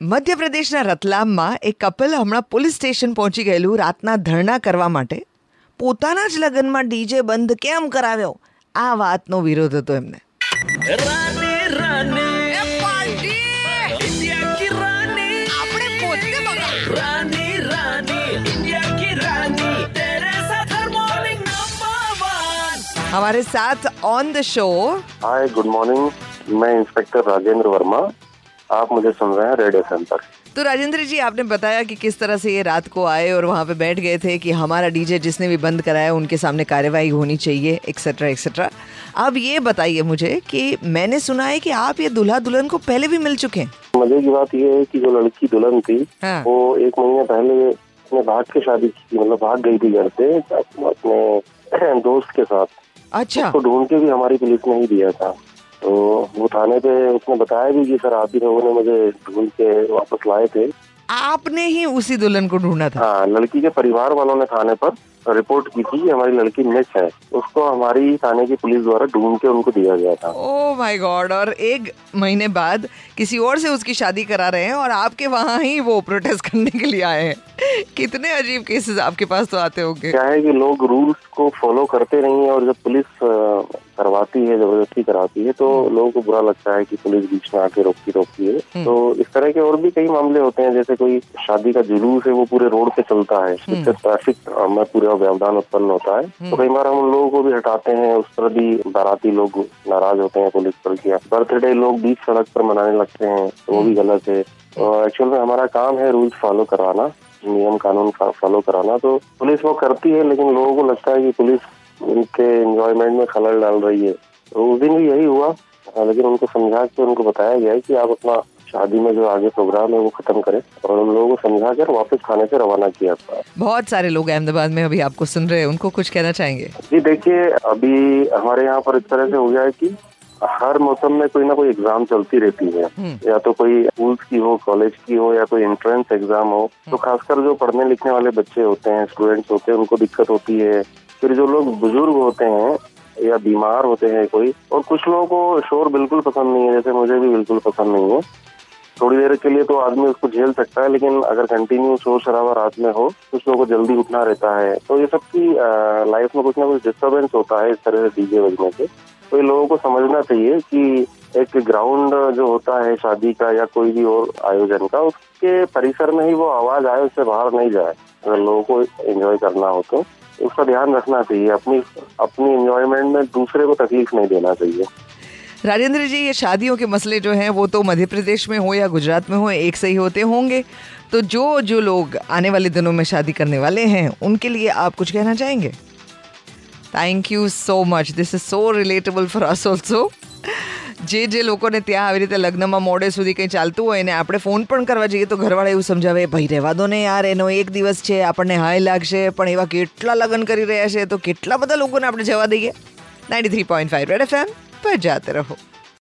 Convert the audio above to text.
મધ્યપ્રદેશના રતલામમાં એક કપલ હમણાં પોલીસ સ્ટેશન પહોંચી ગયેલું રાતના ધરણા કરવા માટે પોતાના જ લગ્નમાં ડીજે બંધ કેમ કરાવ્યો આ વાતનો વિરોધ હતો એમને રાની રાની इंडिया की रानी रानी रानी इंडिया की रानी तेरे साथ हर मॉर्निंग नंबर वन हमारे साथ on the show hi good morning मैं इंस्पेक्टर राजेंद्र वर्मा आप मुझे सुन रहे हैं रेडियो पर तो राजेंद्र जी आपने बताया कि किस तरह से ये रात को आए और वहाँ पे बैठ गए थे कि हमारा डीजे जिसने भी बंद कराया उनके सामने कार्यवाही होनी चाहिए एक्सेट्रा एक्सेट्रा अब ये बताइए मुझे कि मैंने सुना है कि आप ये दुल्हा दुल्हन को पहले भी मिल चुके हैं। मज़े की बात यह है कि जो लड़की दुल्हन थी हाँ। वो एक महीने पहले अपने भाग के शादी की मतलब भाग गई थी घर से अपने दोस्त के साथ। अच्छा। उसको ढूंढ के भी हमारी पुलिस ने ही दिया था। तो वो थाने पे उसने बताया भी कि सर आप ही लोगों ने मुझे ढूंढ के वापस लाए थे। आपने ही उसी दुल्हन को ढूंढा था? हाँ लड़की के परिवार वालों ने थाने पर रिपोर्ट की थी कि हमारी लड़की मिस है। उसको हमारी थाने की पुलिस द्वारा ढूंढ के उनको दिया गया था। ओ माय गॉड और एक महीने बाद किसी और से उसकी शादी करा रहे हैं और आपके वहाँ ही वो प्रोटेस्ट करने के लिए आए हैं। कितने अजीब केसेस आपके पास तो आते होंगे। क्या है कि लोग रूल्स को फॉलो करते नहीं है और जब पुलिस कराती है तो लोगों को बुरा लगता है कि पुलिस बीच में आके रोकती रोकती है। तो इस तरह के और भी कई मामले होते हैं जैसे कोई शादी का जुलूस है वो पूरे रोड पे चलता है। इससे ट्रैफ़िक में पूरा व्यवधान उत्पन्न होता है। तो कई बार हम लोगों को भी हटाते हैं उस पर भी बाराती लोग नाराज़ होते हैं पुलिस पर किया बर्थडे लोग बीच सड़क पर मनाने लगते हैं तो वो भी गलत है। एक्चुअल में हमारा काम है रूल्स फॉलो करवाना नियम कानून फॉलो कराना। तो पुलिस वो करती है लेकिन लोगों को लगता है कि पुलिस उनके एंजॉयमेंट में खलल डाल रही है। तो उस दिन भी यही हुआ। हाँ, लेकिन उनको समझा के उनको बताया गया है कि आप अपना शादी में जो आगे प्रोग्राम है वो खत्म करें और उन लोगों को समझा कर वापस खाने से रवाना किया था बहुत सारे लोग अहमदाबाद में अभी आपको सुन रहे हैं। उनको कुछ कहना चाहेंगे? जी देखिए अभी हमारे यहाँ पर इस तरह से हो गया है कि हर मौसम में कोई ना कोई एग्ज़ाम चलती रहती है। या तो कोई स्कूल की हो कॉलेज की हो या कोई एंट्रेंस एग्ज़ाम हो तो खासकर जो पढ़ने लिखने वाले बच्चे होते हैं स्टूडेंट्स होते हैं उनको दिक्कत होती है। फिर जो लोग बुज़ुर्ग होते हैं या बीमार होते हैं कोई, और कुछ लोगों को शोर बिल्कुल पसंद नहीं है, जैसे मुझे भी बिल्कुल पसंद नहीं है। थोड़ी देर के लिए तो आदमी उसको झेल सकता है, लेकिन अगर कंटिन्यू शोर शराबा रात में हो कुछ लोगों को जल्दी उठना रहता है। तो ये सबकी लाइफ में कुछ ना कुछ डिस्टर्बेंस होता है इस तरह से डीजे बजने से। तो ये लोगों को समझना चाहिए कि एक ग्राउंड जो होता है शादी का या कोई भी और आयोजन का, उसके परिसर में ही वो आवाज़ आए, उससे बाहर नहीं जाए। अगर लोगों को एंजॉय करना हो तो। उसका ध्यान रखना चाहिए, अपनी अपनी इन्जॉयमेंट में दूसरे को तकलीफ़ नहीं देना चाहिए। राजेंद्र जी, ये शादियों के मसले जो हैं, वो तो मध्य प्रदेश में हो या गुजरात में हो, एक से ही होते होंगे। तो जो जो लोग आने वाले दिनों में शादी करने वाले हैं, उनके लिए आप कुछ कहना चाहेंगे? Thank you so much this is so relatable for us also જે જે લોકોને ત્યાં આવી રીતે લગ્નમાં મોડે સુધી કંઈ ચાલતું હોય ને આપણે ફોન પણ કરવા જઈએ તો ઘરવાળા એવું સમજાવે, ભાઈ, રહેવા દો ને યાર, એનો એક દિવસ છે, આપણને હાય લાગશે, પણ એવા કેટલા લગ્ન કરી રહ્યા છે, તો કેટલા બધા લોકોને આપણે જવા દઈએ? Ninety three point five Red FM એમ પર જાતે રહો.